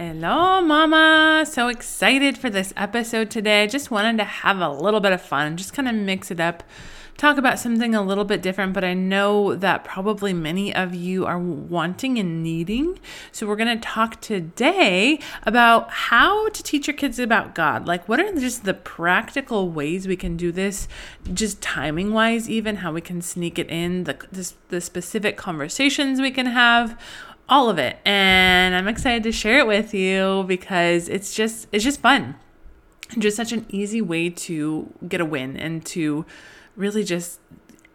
Hello, Mama. So excited for this episode today. Just wanted to have a little bit of fun, just kind of mix it up, talk about something a little bit different, but I know that probably many of you are wanting and needing. So, we're going to talk today about how to teach your kids about God. Like, what are just the practical ways we can do this, just timing wise, even how we can sneak it in, the, the, the specific conversations we can have all of it. And I'm excited to share it with you because it's just it's just fun. Just such an easy way to get a win and to really just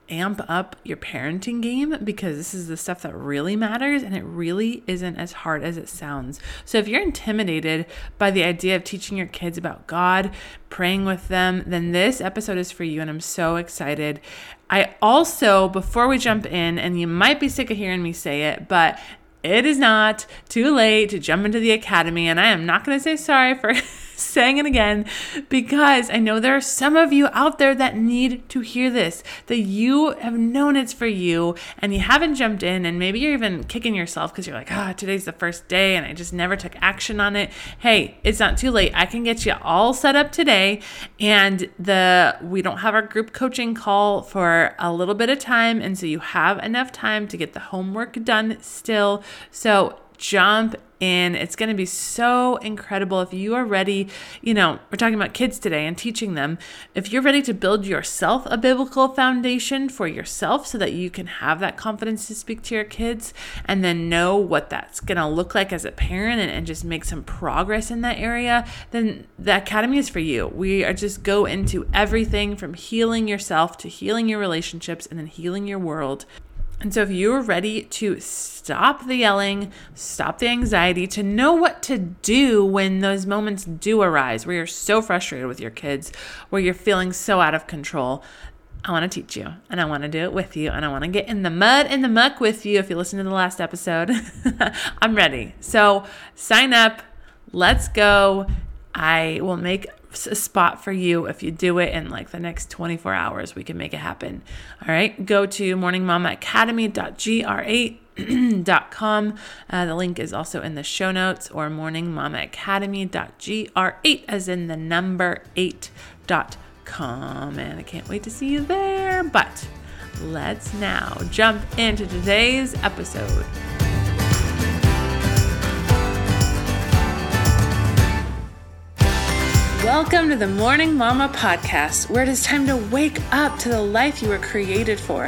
amp up your parenting game because this is the stuff that really matters and it really isn't as hard as it sounds. So if you're intimidated by the idea of teaching your kids about God, praying with them, then this episode is for you and I'm so excited. I also, before we jump in, and you might be sick of hearing me say it, but it is not too late to jump into the academy. And I am not going to say sorry for saying it again because I know there are some of you out there that need to hear this, that you have known it's for you and you haven't jumped in, and maybe you're even kicking yourself because you're like, ah, oh, today's the first day and I just never took action on it. Hey, it's not too late. I can get you all set up today. And the we don't have our group coaching call for a little bit of time. And so you have enough time to get the homework done still. So jump in. It's going to be so incredible if you are ready. You know, we're talking about kids today and teaching them. If you're ready to build yourself a biblical foundation for yourself so that you can have that confidence to speak to your kids and then know what that's going to look like as a parent and, and just make some progress in that area, then the Academy is for you. We are just go into everything from healing yourself to healing your relationships and then healing your world. And so, if you're ready to stop the yelling, stop the anxiety, to know what to do when those moments do arise where you're so frustrated with your kids, where you're feeling so out of control, I want to teach you and I want to do it with you and I want to get in the mud and the muck with you. If you listen to the last episode, I'm ready. So, sign up. Let's go. I will make a spot for you. If you do it in like the next 24 hours we can make it happen. All right go to morningmamaacademy.gr8.com uh, the link is also in the show notes or morningmamaacademy.gr8 as in the number 8.com and i can't wait to see you there. But let's now jump into today's episode Welcome to the Morning Mama podcast, where it is time to wake up to the life you were created for.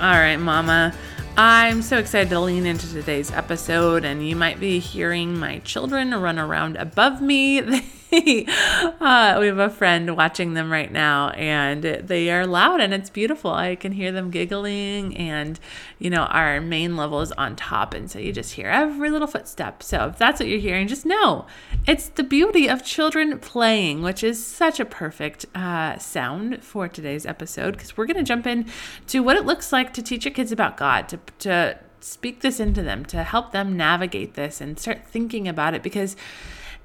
All right, Mama. I'm so excited to lean into today's episode, and you might be hearing my children run around above me. uh, we have a friend watching them right now, and they are loud and it's beautiful. I can hear them giggling, and you know, our main level is on top, and so you just hear every little footstep. So if that's what you're hearing, just know it's the beauty of children playing, which is such a perfect uh, sound for today's episode because we're going to jump in to what it looks like to teach your kids about God, to, to speak this into them, to help them navigate this and start thinking about it because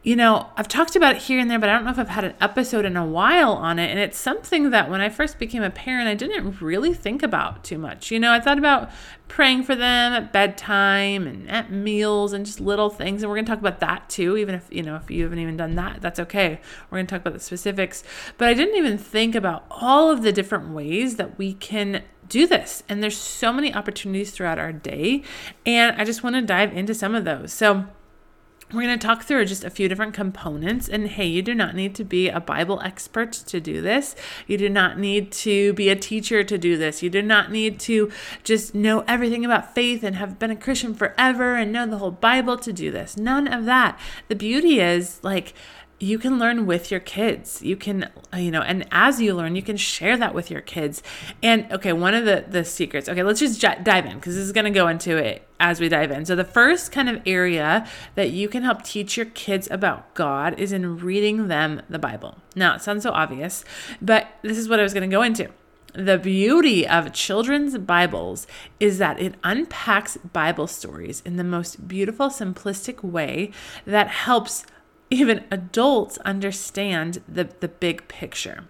you know, I've talked about it here and there, but I don't know if I've had an episode in a while on it. And it's something that when I first became a parent, I didn't really think about too much. You know, I thought about praying for them at bedtime and at meals and just little things. And we're going to talk about that too, even if, you know, if you haven't even done that, that's okay. We're going to talk about the specifics. But I didn't even think about all of the different ways that we can do this. And there's so many opportunities throughout our day. And I just want to dive into some of those. So, we're going to talk through just a few different components. And hey, you do not need to be a Bible expert to do this. You do not need to be a teacher to do this. You do not need to just know everything about faith and have been a Christian forever and know the whole Bible to do this. None of that. The beauty is like, you can learn with your kids. You can, uh, you know, and as you learn, you can share that with your kids. And okay, one of the the secrets. Okay, let's just j- dive in because this is going to go into it as we dive in. So the first kind of area that you can help teach your kids about God is in reading them the Bible. Now, it sounds so obvious, but this is what I was going to go into. The beauty of children's Bibles is that it unpacks Bible stories in the most beautiful, simplistic way that helps even adults understand the, the big picture.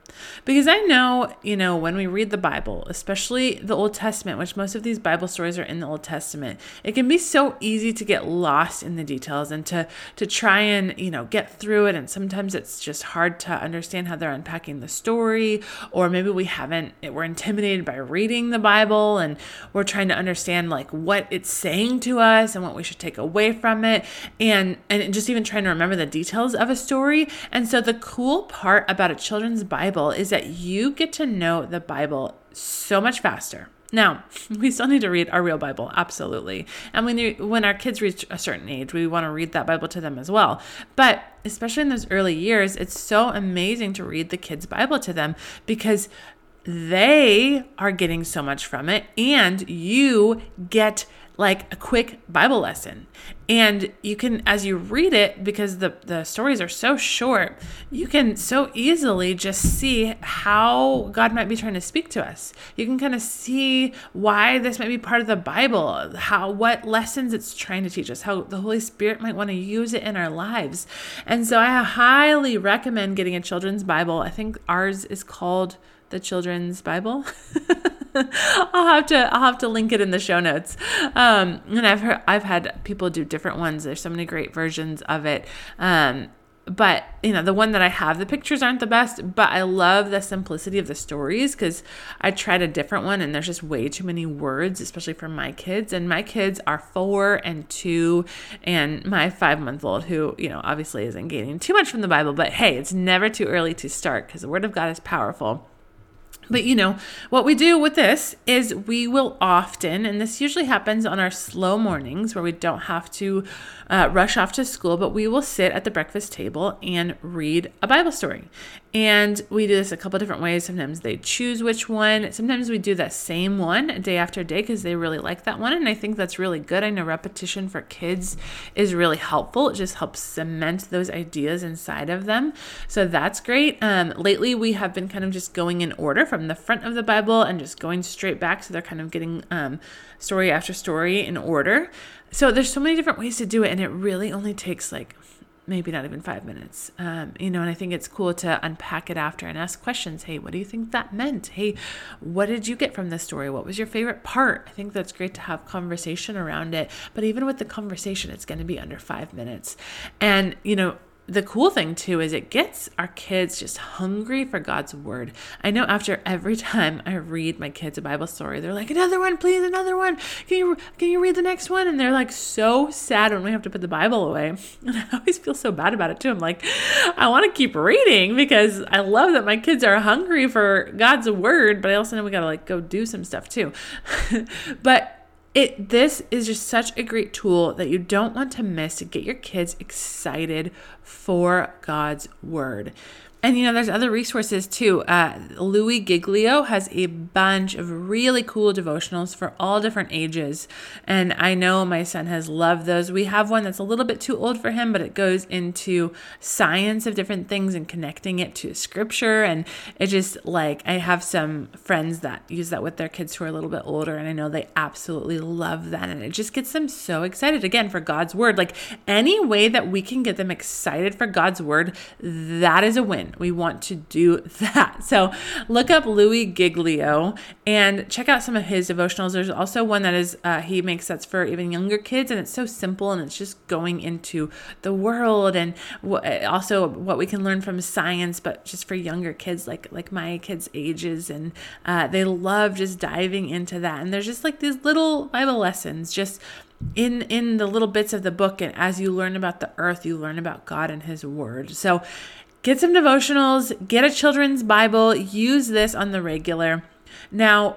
Because I know, you know, when we read the Bible, especially the Old Testament, which most of these Bible stories are in the Old Testament, it can be so easy to get lost in the details and to to try and, you know, get through it. And sometimes it's just hard to understand how they're unpacking the story, or maybe we haven't, we're intimidated by reading the Bible and we're trying to understand like what it's saying to us and what we should take away from it. And and just even trying to remember the details details of a story. And so the cool part about a children's Bible is that you get to know the Bible so much faster. Now, we still need to read our real Bible, absolutely. And when you, when our kids reach a certain age, we want to read that Bible to them as well. But especially in those early years, it's so amazing to read the kids' Bible to them because they are getting so much from it and you get like a quick Bible lesson. And you can, as you read it, because the, the stories are so short, you can so easily just see how God might be trying to speak to us. You can kind of see why this might be part of the Bible, how what lessons it's trying to teach us, how the Holy Spirit might want to use it in our lives. And so I highly recommend getting a children's Bible. I think ours is called the Children's Bible. I'll have to I'll have to link it in the show notes. Um, and I've heard I've had people do different ones. There's so many great versions of it. Um, but you know the one that i have the pictures aren't the best but i love the simplicity of the stories because i tried a different one and there's just way too many words especially for my kids and my kids are four and two and my five month old who you know obviously isn't gaining too much from the bible but hey it's never too early to start because the word of god is powerful but you know, what we do with this is we will often, and this usually happens on our slow mornings where we don't have to uh, rush off to school, but we will sit at the breakfast table and read a Bible story. And we do this a couple different ways. Sometimes they choose which one. Sometimes we do that same one day after day because they really like that one. And I think that's really good. I know repetition for kids is really helpful. It just helps cement those ideas inside of them. So that's great. Um, lately, we have been kind of just going in order from the front of the Bible and just going straight back. So they're kind of getting um, story after story in order. So there's so many different ways to do it, and it really only takes like maybe not even five minutes. Um, you know, and I think it's cool to unpack it after and ask questions. Hey, what do you think that meant? Hey, what did you get from this story? What was your favorite part? I think that's great to have conversation around it. But even with the conversation, it's going to be under five minutes. And, you know, the cool thing too is it gets our kids just hungry for God's word. I know after every time I read my kids a Bible story, they're like, "Another one, please, another one. Can you can you read the next one?" And they're like so sad when we have to put the Bible away. And I always feel so bad about it too. I'm like, I want to keep reading because I love that my kids are hungry for God's word, but I also know we got to like go do some stuff too. but it this is just such a great tool that you don't want to miss to get your kids excited for God's word. And you know, there's other resources too. Uh, Louie Giglio has a bunch of really cool devotionals for all different ages. And I know my son has loved those. We have one that's a little bit too old for him, but it goes into science of different things and connecting it to scripture. And it just like, I have some friends that use that with their kids who are a little bit older. And I know they absolutely love that. And it just gets them so excited again for God's word. Like any way that we can get them excited for God's word, that is a win we want to do that. So look up Louie Giglio and check out some of his devotionals. There's also one that is uh, he makes that's for even younger kids, and it's so simple and it's just going into the world and w- also what we can learn from science, but just for younger kids like like my kids' ages, and uh, they love just diving into that. And there's just like these little Bible lessons, just in in the little bits of the book and as you learn about the earth you learn about god and his word so Get some devotionals, get a children's Bible, use this on the regular. Now,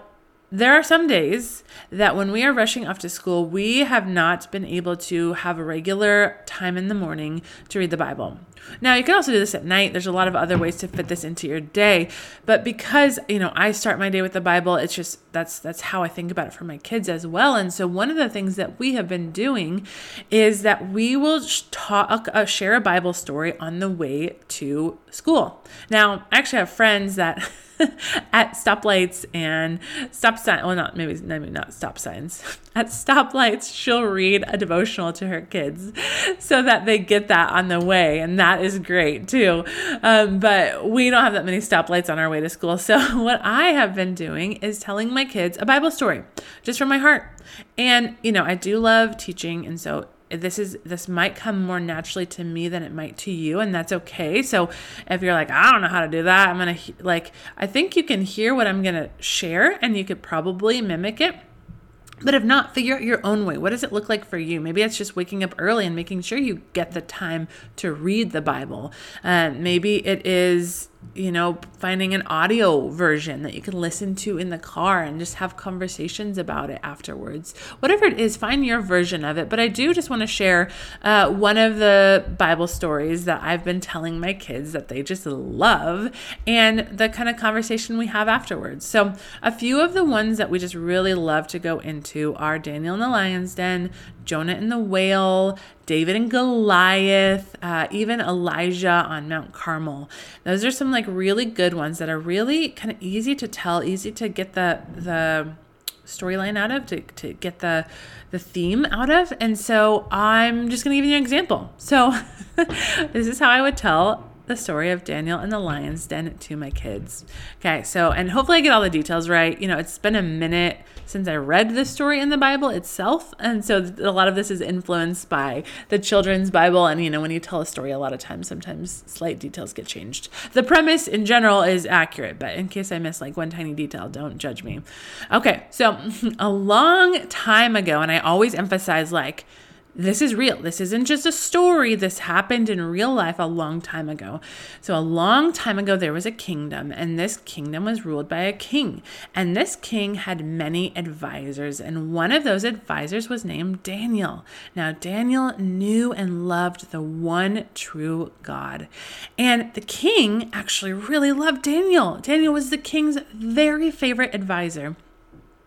there are some days that when we are rushing off to school, we have not been able to have a regular time in the morning to read the Bible. Now, you can also do this at night. There's a lot of other ways to fit this into your day, but because, you know, I start my day with the Bible, it's just that's that's how I think about it for my kids as well. And so one of the things that we have been doing is that we will talk uh, share a Bible story on the way to school. Now, I actually have friends that at stoplights and stop sign well not maybe maybe not stop signs. At stoplights she'll read a devotional to her kids so that they get that on the way and that is great too. Um, but we don't have that many stoplights on our way to school. So what i have been doing is telling my kids a bible story just from my heart. And you know i do love teaching and so this is this might come more naturally to me than it might to you and that's okay so if you're like i don't know how to do that i'm gonna like i think you can hear what i'm gonna share and you could probably mimic it but if not, figure out your own way. What does it look like for you? Maybe it's just waking up early and making sure you get the time to read the Bible. Uh, maybe it is you know, finding an audio version that you can listen to in the car and just have conversations about it afterwards. Whatever it is, find your version of it. But I do just want to share uh, one of the Bible stories that I've been telling my kids that they just love and the kind of conversation we have afterwards. So, a few of the ones that we just really love to go into are Daniel in the Lion's Den, Jonah and the whale, David and Goliath, uh, even Elijah on Mount Carmel. Those are some like really good ones that are really kind of easy to tell, easy to get the the storyline out of, to, to get the the theme out of. And so I'm just going to give you an example. So this is how I would tell the story of Daniel and the lion's den to my kids. Okay, so, and hopefully I get all the details right. You know, it's been a minute since I read the story in the Bible itself. And so a lot of this is influenced by the children's Bible. And, you know, when you tell a story, a lot of times, sometimes slight details get changed. The premise in general is accurate, but in case I miss like one tiny detail, don't judge me. Okay, so a long time ago, and I always emphasize like, this is real. This isn't just a story. This happened in real life a long time ago. So, a long time ago, there was a kingdom, and this kingdom was ruled by a king. And this king had many advisors, and one of those advisors was named Daniel. Now, Daniel knew and loved the one true God. And the king actually really loved Daniel. Daniel was the king's very favorite advisor.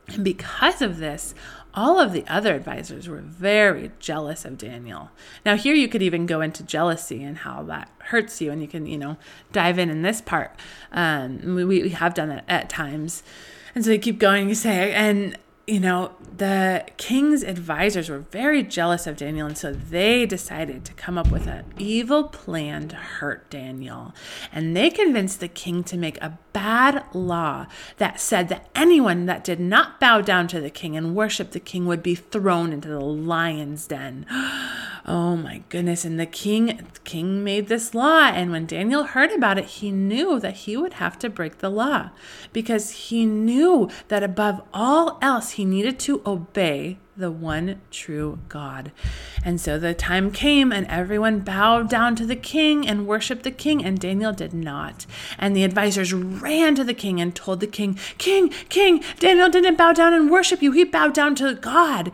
And because of this, all of the other advisors were very jealous of Daniel. Now, here you could even go into jealousy and how that hurts you, and you can, you know, dive in in this part. Um, we, we have done that at times. And so you keep going, you say, and you know, the king's advisors were very jealous of Daniel, and so they decided to come up with an evil plan to hurt Daniel. And they convinced the king to make a bad law that said that anyone that did not bow down to the king and worship the king would be thrown into the lion's den. Oh my goodness. And the king king made this law and when Daniel heard about it, he knew that he would have to break the law because he knew that above all else he needed to obey the one true God. And so the time came, and everyone bowed down to the king and worshiped the king, and Daniel did not. And the advisors ran to the king and told the king, King, King, Daniel didn't bow down and worship you, he bowed down to God.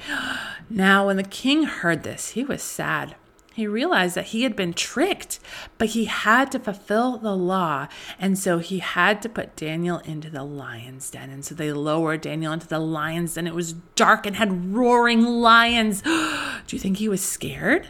Now, when the king heard this, he was sad. He realized that he had been tricked, but he had to fulfill the law. And so he had to put Daniel into the lion's den. And so they lowered Daniel into the lion's den. It was dark and had roaring lions. Do you think he was scared?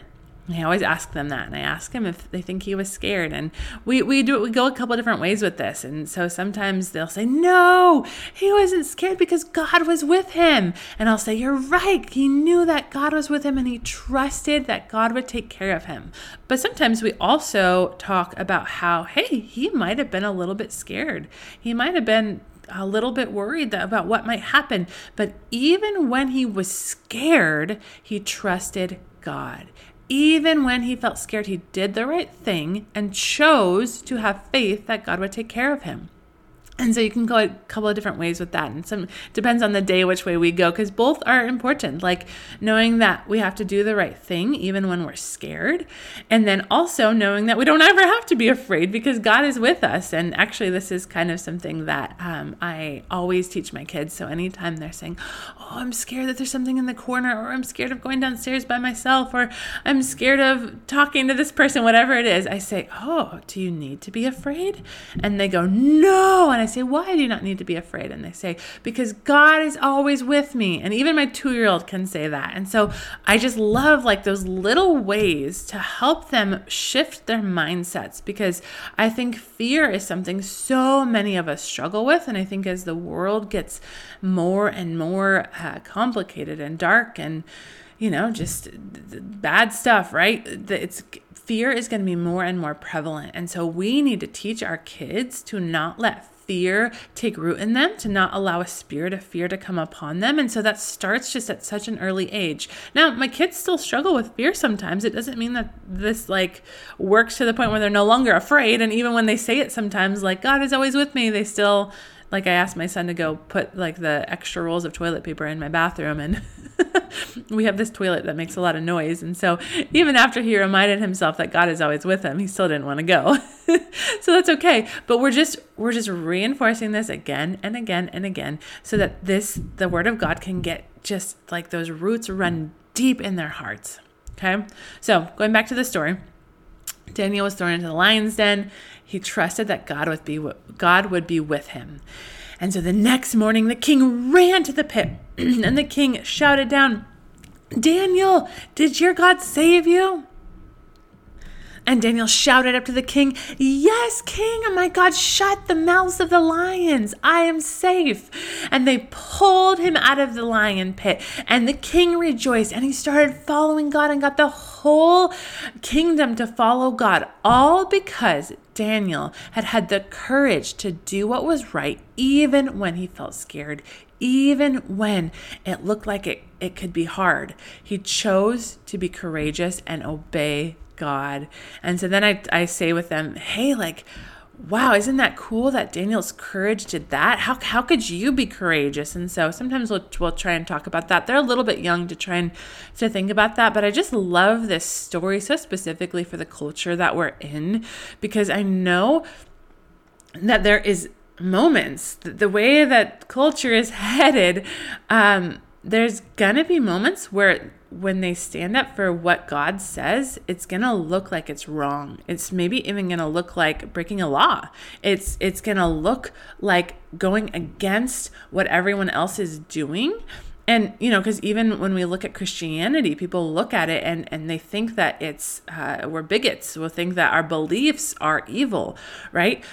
I always ask them that, and I ask him if they think he was scared. And we we do we go a couple different ways with this. And so sometimes they'll say, "No, he wasn't scared because God was with him." And I'll say, "You're right. He knew that God was with him, and he trusted that God would take care of him." But sometimes we also talk about how, hey, he might have been a little bit scared. He might have been a little bit worried about what might happen. But even when he was scared, he trusted God. Even when he felt scared, he did the right thing and chose to have faith that God would take care of him. And so you can go a couple of different ways with that. And some depends on the day which way we go because both are important. Like knowing that we have to do the right thing even when we're scared. And then also knowing that we don't ever have to be afraid because God is with us. And actually this is kind of something that um, I always teach my kids. So anytime they're saying, Oh, I'm scared that there's something in the corner, or I'm scared of going downstairs by myself, or I'm scared of talking to this person, whatever it is, I say, Oh, do you need to be afraid? And they go, No. And I say, Why do you not need to be afraid? And they say, Because God is always with me. And even my two year old can say that. And so I just love like those little ways to help them shift their mindsets because I think fear is something so many of us struggle with. And I think as the world gets more and more uh, complicated and dark and, you know, just bad stuff, right? It's fear is going to be more and more prevalent. And so we need to teach our kids to not let fear take root in them, to not allow a spirit of fear to come upon them. And so that starts just at such an early age. Now, my kids still struggle with fear sometimes. It doesn't mean that this like works to the point where they're no longer afraid. And even when they say it sometimes, like, God is always with me, they still like I asked my son to go put like the extra rolls of toilet paper in my bathroom and we have this toilet that makes a lot of noise and so even after he reminded himself that God is always with him, he still didn't want to go. so that's okay, but we're just we're just reinforcing this again and again and again so that this the word of God can get just like those roots run deep in their hearts. Okay? So, going back to the story, Daniel was thrown into the lion's den. He trusted that God would be God would be with him. And so the next morning the king ran to the pit and the king shouted down, "Daniel, did your God save you?" And Daniel shouted up to the king, Yes, king, oh my God, shut the mouths of the lions. I am safe. And they pulled him out of the lion pit. And the king rejoiced and he started following God and got the whole kingdom to follow God, all because Daniel had had the courage to do what was right, even when he felt scared, even when it looked like it, it could be hard. He chose to be courageous and obey God. And so then I, I say with them, hey, like, wow, isn't that cool that Daniel's courage did that? How, how could you be courageous? And so sometimes we'll, we'll try and talk about that. They're a little bit young to try and to think about that, but I just love this story so specifically for the culture that we're in because I know that there is moments, the way that culture is headed, um, there's gonna be moments where when they stand up for what God says, it's going to look like it's wrong. It's maybe even going to look like breaking a law. It's it's going to look like going against what everyone else is doing. And you know, because even when we look at Christianity, people look at it and and they think that it's uh, we're bigots. We'll think that our beliefs are evil, right?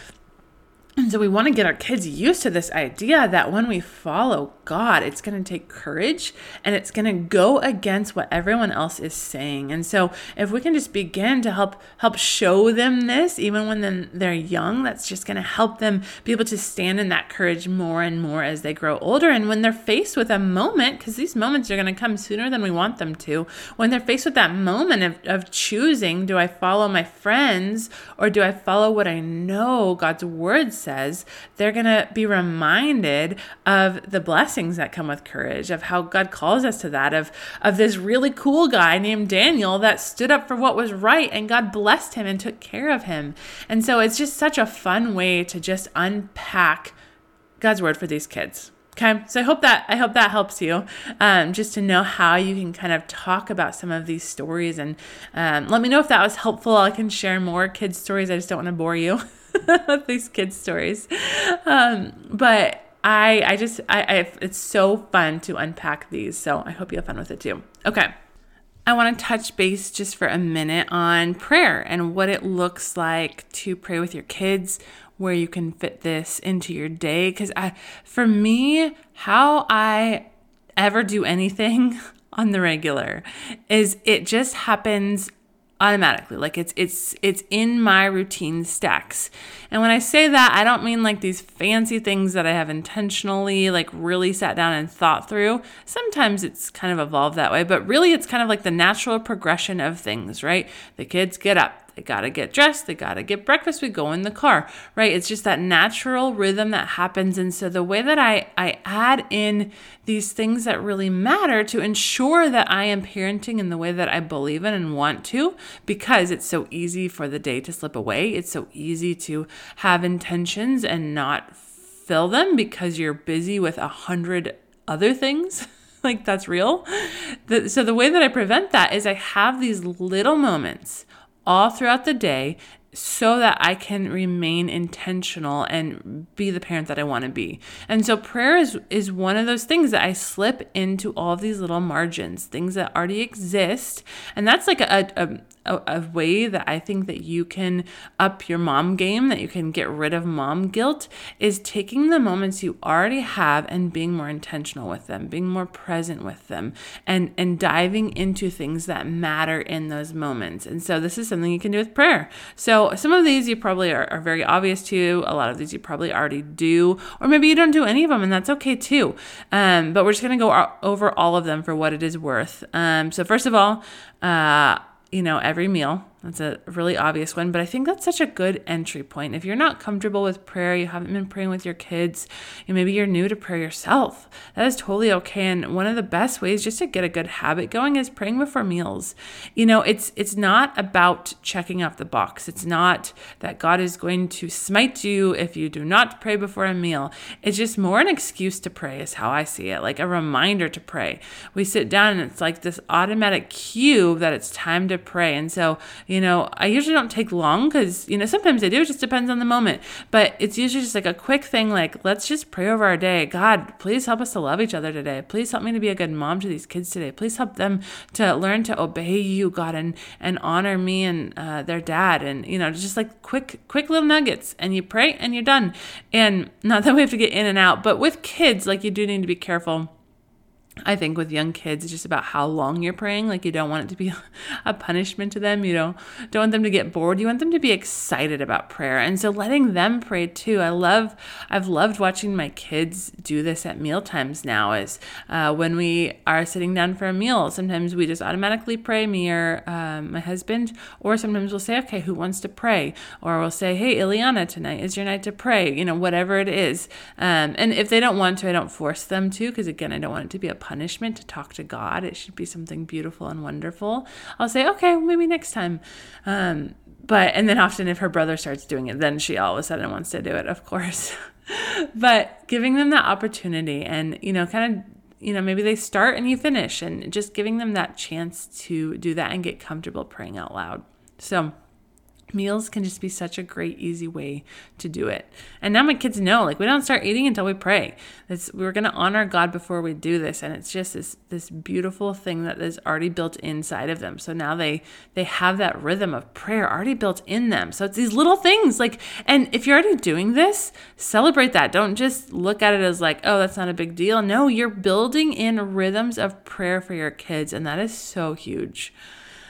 And so we want to get our kids used to this idea that when we follow God, it's going to take courage and it's going to go against what everyone else is saying. And so if we can just begin to help help show them this even when they're young, that's just going to help them be able to stand in that courage more and more as they grow older and when they're faced with a moment because these moments are going to come sooner than we want them to. When they're faced with that moment of, of choosing, do I follow my friends or do I follow what I know God's word says, they're going to be reminded of the blessings that come with courage, of how God calls us to that, of, of this really cool guy named Daniel that stood up for what was right and God blessed him and took care of him. And so it's just such a fun way to just unpack God's word for these kids. Okay, so I hope that I hope that helps you, um, just to know how you can kind of talk about some of these stories, and um, let me know if that was helpful. I can share more kids stories. I just don't want to bore you. these kids stories. Um, but I, I just, I, I, it's so fun to unpack these. So I hope you have fun with it too. Okay. I want to touch base just for a minute on prayer and what it looks like to pray with your kids, where you can fit this into your day. Because I, for me, how I ever do anything on the regular is it just happens automatically. Like it's it's it's in my routine stacks. And when i say that i don't mean like these fancy things that i have intentionally like really sat down and thought through. Sometimes it's kind of evolved that way but really it's kind of like the natural progression of things right? The kids get up They got to get dressed, they got to get breakfast, we go in the car, right? It's just that natural rhythm that happens. And so the way that I, I add in these things that really matter to ensure that I am parenting in the way that I believe in and want to, because it's so easy for the day to slip away. It's so easy to have intentions and not fill them because you're busy with a hundred other things. like that's real. The, so the way that I prevent that is I have these little moments all throughout the day so that I can remain intentional and be the parent that I want to be. And so prayer is is one of those things that I slip into all these little margins, things that already exist. And that's like a, a, a, a way that I think that you can up your mom game, that you can get rid of mom guilt, is taking the moments you already have and being more intentional with them, being more present with them, and and diving into things that matter in those moments. And so this is something you can do with prayer. So some of these you probably are, are very obvious to you. A lot of these you probably already do, or maybe you don't do any of them, and that's okay too. Um, but we're just gonna go over all of them for what it is worth. Um, so first of all, uh, you know, every meal that's a really obvious one, but I think that's such a good entry point. If you're not comfortable with prayer, you haven't been praying with your kids, and maybe you're new to prayer yourself, that is totally okay. And one of the best ways just to get a good habit going is praying before meals. You know, it's it's not about checking off the box. It's not that God is going to smite you if you do not pray before a meal. It's just more an excuse to pray, is how I see it, like a reminder to pray. We sit down and it's like this automatic cue that it's time to pray. And so, you know, I usually don't take long because, you know, sometimes I do. It just depends on the moment. But it's usually just like a quick thing like, let's just pray over our day. God, please help us to love each other today. Please help me to be a good mom to these kids today. Please help them to learn to obey you, God, and, and honor me and uh, their dad. And, you know, just like quick, quick little nuggets. And you pray and you're done. And not that we have to get in and out, but with kids, like you do need to be careful I think with young kids, it's just about how long you're praying. Like you don't want it to be a punishment to them. You don't don't want them to get bored. You want them to be excited about prayer. And so letting them pray too. I love I've loved watching my kids do this at meal times now. Is uh, when we are sitting down for a meal. Sometimes we just automatically pray, me or um, my husband, or sometimes we'll say, okay, who wants to pray? Or we'll say, hey, Ileana, tonight is your night to pray. You know, whatever it is. Um, and if they don't want to, I don't force them to, because again, I don't want it to be a punishment to talk to God. It should be something beautiful and wonderful. I'll say, okay, well, maybe next time. Um, but, and then often if her brother starts doing it, then she all of a sudden wants to do it, of course. but giving them that opportunity and, you know, kind of you know, maybe they start and you finish, and just giving them that chance to do that and get comfortable praying out loud. So, meals can just be such a great easy way to do it. And now my kids know like we don't start eating until we pray. It's, we're going to honor god before we do this and it's just this this beautiful thing that is already built inside of them. So now they they have that rhythm of prayer already built in them. So it's these little things like and if you're already doing this celebrate that. Don't just look at it as like oh that's not a big deal. No you're building in rhythms of prayer for your kids and that is so huge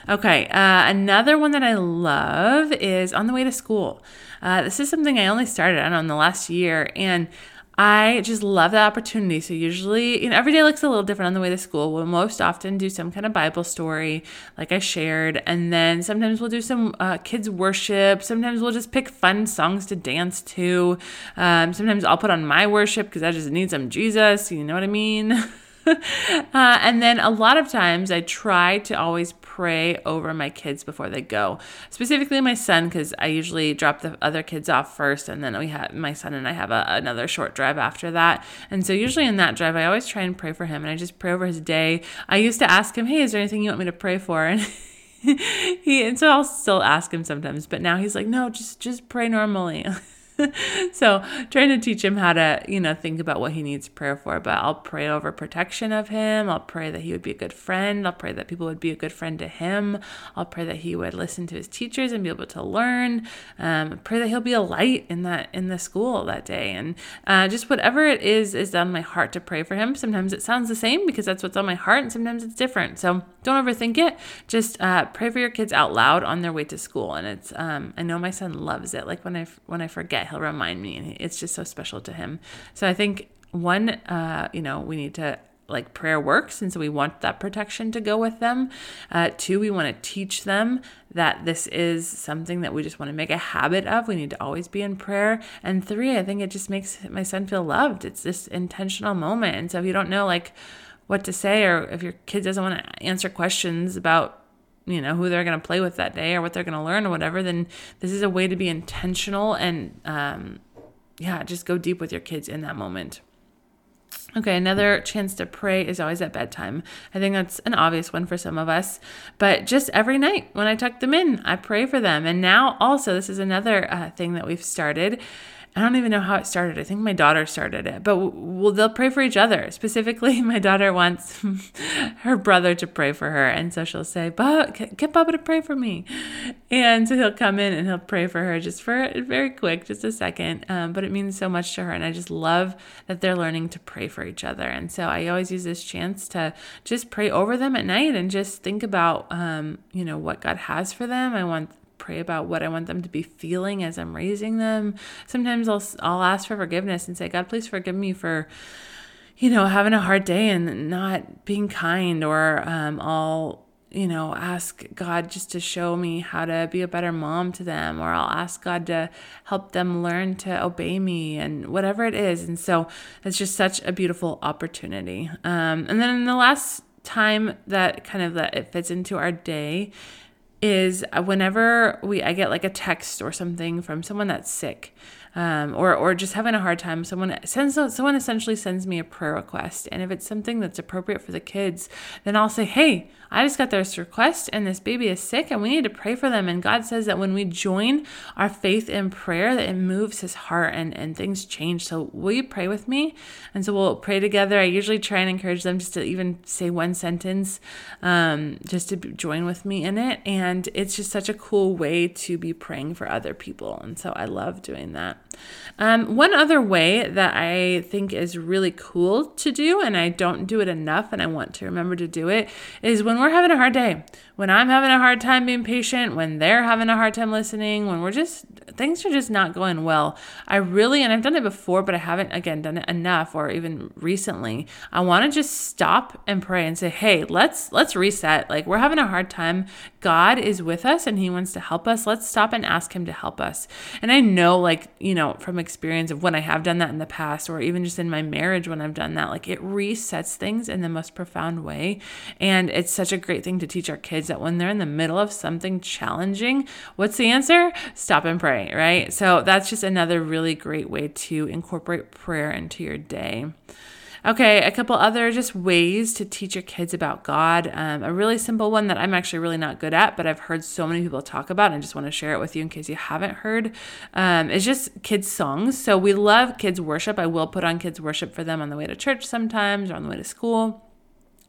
Okay, uh, another one that I love is on the way to school. Uh, this is something I only started, know, in the last year, and I just love that opportunity. So usually, you know, every day looks a little different on the way to school. We'll most often do some kind of Bible story, like I shared, and then sometimes we'll do some uh, kids worship. Sometimes we'll just pick fun songs to dance to. Um, sometimes I'll put on my worship because I just need some Jesus. You know what I mean? uh, and then a lot of times I try to always pray over my kids before they go, specifically my son, because I usually drop the other kids off first, and then we have my son and I have a, another short drive after that. And so usually in that drive, I always try and pray for him, and I just pray over his day. I used to ask him, "Hey, is there anything you want me to pray for?" And he and so I'll still ask him sometimes, but now he's like, "No, just just pray normally." so trying to teach him how to you know think about what he needs prayer for but i'll pray over protection of him. I'll pray that he would be a good friend. I'll pray that people would be a good friend to him. I'll pray that he would listen to his teachers and be able to learn. Um, pray that he'll be a light in that in the school that day. And uh, just whatever it is is on my heart to pray for him. Sometimes it sounds the same because that's what's on my heart and sometimes it's different. So don't overthink it. Just uh, pray for your kids out loud on their way to school. And it's um, i know my son loves it. Like when i when i forget he'll remind me, and it's just so special to him. So I think one, uh, you know, we need to like prayer works and so we want that protection to go with them. Uh, two we want to teach them that this is something that we just want to make a habit of. We need to always be in prayer. And three i think it just makes my son feel loved. It's this intentional moment. And so if you don't know like what to say or if your kid doesn't want to answer questions about you know who they're going to play with that day or what they're going to learn or whatever then this is a way to be intentional and um, yeah just go deep with your kids in that moment Okay, another chance to pray is always at bedtime. I think that's an obvious one for some of us, but just every night when I tuck them in, I pray for them. And now, also, this is another uh, thing that we've started I don't even know how it started. I think my daughter started it, but well, they'll pray for each other. Specifically, my daughter wants her brother to pray for her, and so she'll say, "But get Bubba to pray for me," and so he'll come in and he'll pray for her just for very quick, just a second. Um, but it means so much to her, and I just love that they're learning to pray for each other. And so I always use this chance to just pray over them at night and just think about, um, you know, what God has for them. I want pray about what I want them to be feeling as I'm raising them. Sometimes I'll I'll ask for forgiveness and say, God, please forgive me for you know having a hard day and not being kind, or um, I'll you know ask God just to show me how to be a better mom to them, or I'll ask God to help them learn to obey me and whatever it is. And so it's just such a beautiful opportunity. Um, and then the last time that kind of that it fits into our day is whenever we I get like a text or something from someone that's sick um, or or just having a hard time, someone sends someone essentially sends me a prayer request, and if it's something that's appropriate for the kids, then I'll say, "Hey, I just got this request, and this baby is sick, and we need to pray for them." And God says that when we join our faith in prayer, that it moves His heart and and things change. So will you pray with me? And so we'll pray together. I usually try and encourage them just to even say one sentence, um, just to join with me in it, and it's just such a cool way to be praying for other people, and so I love doing that. Um, one other way that I think is really cool to do, and I don't do it enough, and I want to remember to do it, is when we're having a hard day, when I'm having a hard time being patient, when they're having a hard time listening, when we're just, things are just not going well. I really, and I've done it before, but I haven't, again, done it enough or even recently. I want to just stop and pray and say, hey, let's, let's reset. Like we're having a hard time. God is with us and he wants to help us. Let's stop and ask him to help us. And I know, like, you know, from experience of when I have done that in the past, or even just in my marriage when I've done that, like it resets things in the most profound way. And it's such a great thing to teach our kids that when they're in the middle of something challenging, what's the answer? Stop and pray, right? So that's just another really great way to incorporate prayer into your day. Okay, a couple other just ways to teach your kids about God. Um, a really simple one that I'm actually really not good at, but I've heard so many people talk about, and just want to share it with you in case you haven't heard. Um, is just kids' songs. So we love kids' worship. I will put on kids' worship for them on the way to church sometimes or on the way to school.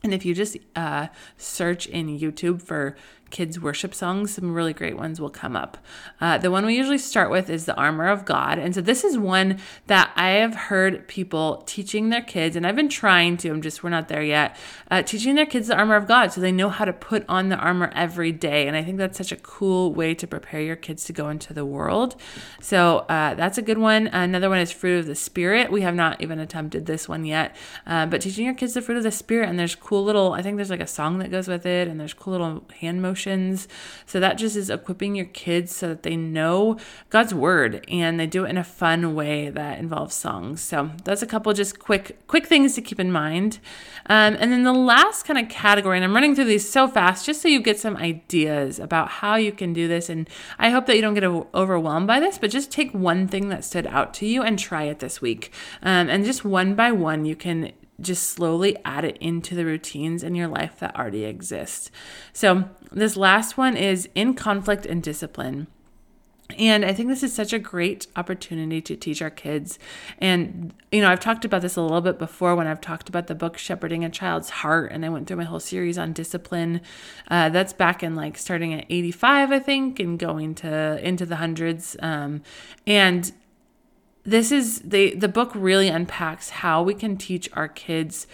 And if you just uh, search in YouTube for kids' worship songs, some really great ones will come up. Uh, the one we usually start with is The Armor of God. And so this is one that I have heard people teaching their kids, and I've been trying to, I'm just, we're not there yet, uh, teaching their kids the armor of God so they know how to put on the armor every day. And I think that's such a cool way to prepare your kids to go into the world. So uh, that's a good one. Another one is Fruit of the Spirit. We have not even attempted this one yet, uh, but teaching your kids the fruit of the Spirit, and there's cool little, I think there's like a song that goes with it, and there's cool little hand motions emotions. So that just is equipping your kids so that they know God's word and they do it in a fun way that involves songs. So that's a couple just quick quick things to keep in mind. Um, and then the last kind of category, and I'm running through these so fast just so you get some ideas about how you can do this. And I hope that you don't get overwhelmed by this, but just take one thing that stood out to you and try it this week. Um, and just one by one, you can just slowly add it into the routines in your life that already exist. So, this last one is in conflict and discipline. And I think this is such a great opportunity to teach our kids. And, you know, I've talked about this a little bit before when I've talked about the book Shepherding a Child's Heart, and I went through my whole series on discipline. Uh, that's back in like starting at 85, I think, and going to into the hundreds. Um, and this is the the book really unpacks how we can teach our kids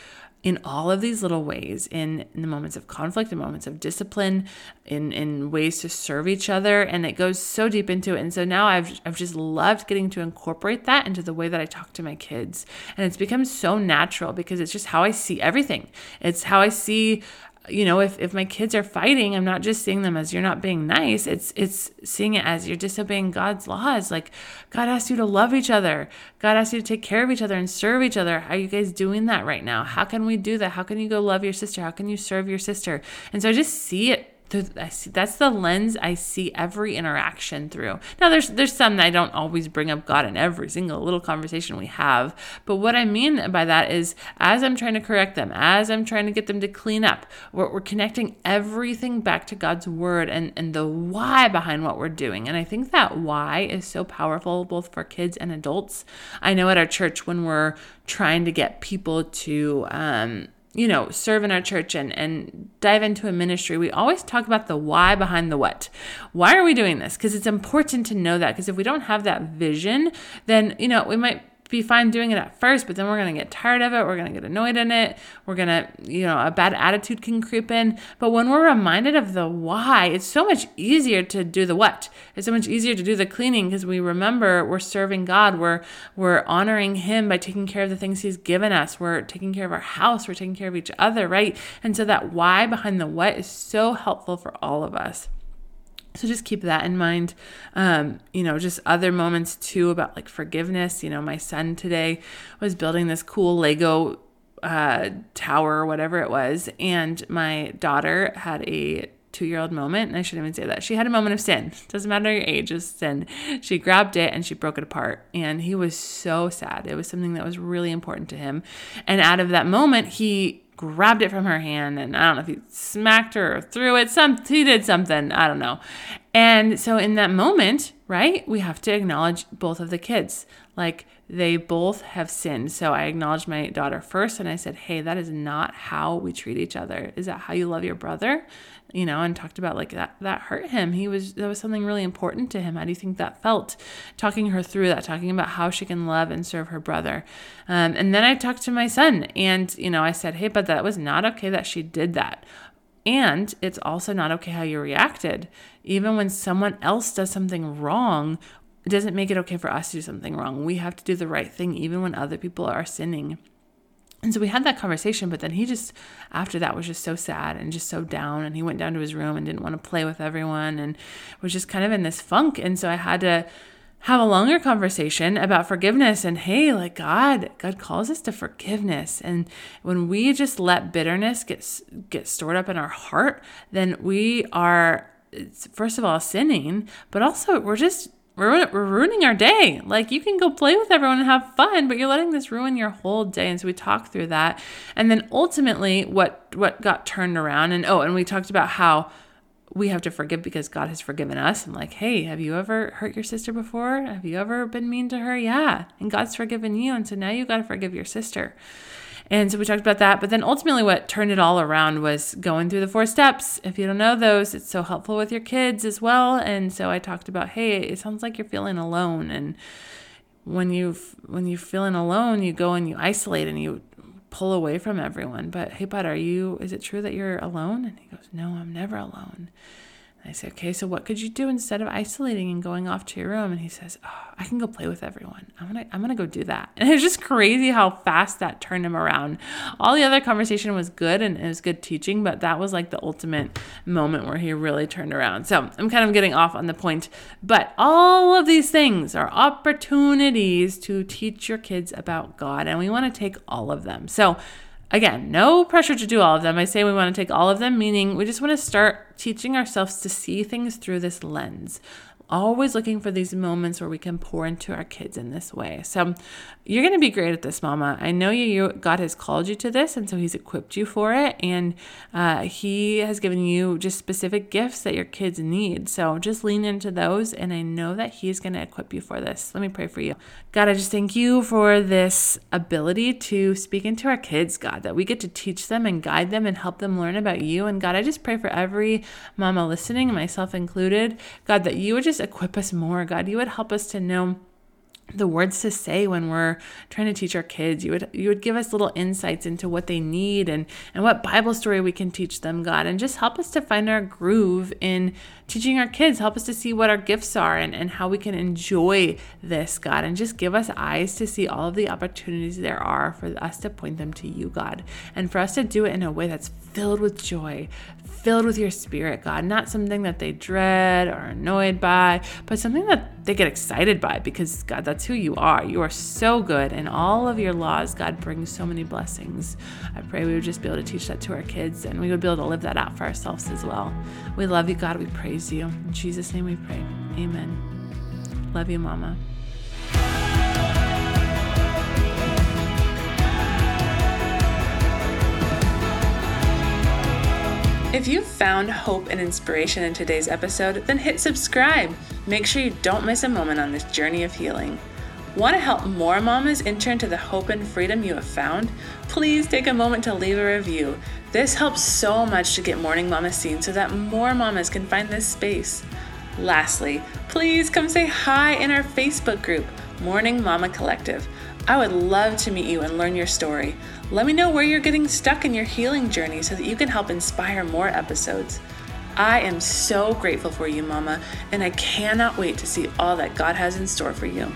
in all of these little ways in, in the moments of conflict in moments of discipline in in ways to serve each other. And it goes so deep into it. And so now I've I've just loved getting to incorporate that into the way that I talk to my kids. And it's become so natural because it's just how I see everything. It's how I see you know if, if my kids are fighting i'm not just seeing them as you're not being nice. It's it's seeing it as you're disobeying god's laws. Like god asks you to love each other. God asks you to take care of each other and serve each other. How are you guys doing that right now? How can we do that? How can you go love your sister? How can you serve your sister? And so i just see it that's the lens I see every interaction through. Now, there's there's some that I don't always bring up God in every single little conversation we have, but what I mean by that is, as I'm trying to correct them, as I'm trying to get them to clean up, we're, we're connecting everything back to God's word and and the why behind what we're doing. And I think that why is so powerful both for kids and adults. I know at our church when we're trying to get people to um, you know, serve in our church and, and dive into a ministry, we always talk about the why behind the what. Why are we doing this? Because it's important to know that. Because if we don't have that vision, then, you know, we might be fine doing it at first, but then we're going to get tired of it. We're going to get annoyed in it. We're going to, you know, a bad attitude can creep in. But when we're reminded of the why, it's so much easier to do the what. It's so much easier to do the cleaning because we remember we're serving God. We're we're honoring him by taking care of the things he's given us. We're taking care of our house, we're taking care of each other, right? And so that why behind the what is so helpful for all of us. So just keep that in mind. Um, you know, just other moments too about like forgiveness. You know, my son today was building this cool Lego uh, tower or whatever it was, and my daughter had a two year old moment, and I shouldn't even say that. She had a moment of sin. Doesn't matter your age, just sin. She grabbed it and she broke it apart. And he was so sad. It was something that was really important to him. And out of that moment, he grabbed it from her hand and I don't know if he smacked her or threw it. Some he did something. I don't know. And so in that moment, right, we have to acknowledge both of the kids. Like they both have sinned. So I acknowledged my daughter first and I said, Hey, that is not how we treat each other. Is that how you love your brother? you know, and talked about like that that hurt him. He was that was something really important to him. How do you think that felt? Talking her through that, talking about how she can love and serve her brother. Um, and then I talked to my son, and you know, I said, hey, but that was not okay that she did that. And it's also not okay how you reacted. Even when someone else does something wrong, it doesn't make it okay for us to do something wrong. We have to do the right thing even when other people are sinning. And so we had that conversation, but then he just, after that, was just so sad and just so down. And he went down to his room and didn't want to play with everyone and was just kind of in this funk. And so I had to have a longer conversation about forgiveness and hey like god god calls us to forgiveness and when we just let bitterness get get stored up in our heart then we are first of all sinning but also we're just we're, we're ruining our day. Like you can go play with everyone and have fun, but you're letting this ruin your whole day. And so we talked through that. And then ultimately what what got turned around and oh, and we talked about how we have to forgive because God has forgiven us. And like, hey, have you ever hurt your sister before? Have you ever been mean to her? Yeah. And God's forgiven you. And so now you got to forgive your sister. And so we talked about that. But then ultimately, what turned it all around was going through the four steps. If you don't know those, it's so helpful with your kids as well. And so I talked about, hey, it sounds like you're feeling alone. And when you when you're feeling alone, you go and you isolate and you pull away from everyone. But hey, bud, are you? Is it true that you're alone? And he goes, No, I'm never alone. I say, okay, so what could you do instead of isolating and going off to your room? And he says, oh, I can go play with everyone. I'm gonna, I'm gonna go do that. And it's just crazy how fast that turned him around. All the other conversation was good and it was good teaching, but that was like the ultimate moment where he really turned around. So I'm kind of getting off on the point, but all of these things are opportunities to teach your kids about God, and we want to take all of them. So Again, no pressure to do all of them. I say we want to take all of them, meaning we just want to start teaching ourselves to see things through this lens always looking for these moments where we can pour into our kids in this way. So you're going to be great at this, Mama. I know you, you God has called you to this, and so He's equipped you for it, and uh, He has given you just specific gifts that your kids need. So just lean into those, and I know that He's going to equip you for this. Let me pray for you. God, I just thank you for this ability to speak into our kids, God, that we get to teach them and guide them and help them learn about you. And God, I just pray for every mama listening, myself included, God, that you would just equip us more, God. You would help us to know the words to say when we're trying to teach our kids. You would you would give us little insights into what they need and and what Bible story we can teach them, God, and just help us to find our groove in teaching our kids. Help us to see what our gifts are and, and how we can enjoy this, God, and just give us eyes to see all of the opportunities there are for us to point them to you, God, and for us to do it in a way that's filled with joy, filled with your spirit, God, not something that they dread or annoyed by, but something that they get excited by because, God, that's who you are. You are so good, and all of your laws, God, brings so many blessings. I pray we would just be able to teach that to our kids and we would be able to live that out for ourselves as well. We love you, God. We praise you. In Jesus' name we pray. Amen. Love you, Mama. If you found hope and inspiration in today's episode, then hit subscribe. Make sure you don't miss a moment on this journey of healing. Want to help more mamas enter into the hope and freedom you have found? Please take a moment to leave a review. This helps so much to get Morning Mama seen so that more mamas can find this space. Lastly, please come say hi in our Facebook group, Morning Mama Collective. I would love to meet you and learn your story. Let me know where you're getting stuck in your healing journey so that you can help inspire more episodes. I am so grateful for you, Mama, and I cannot wait to see all that God has in store for you.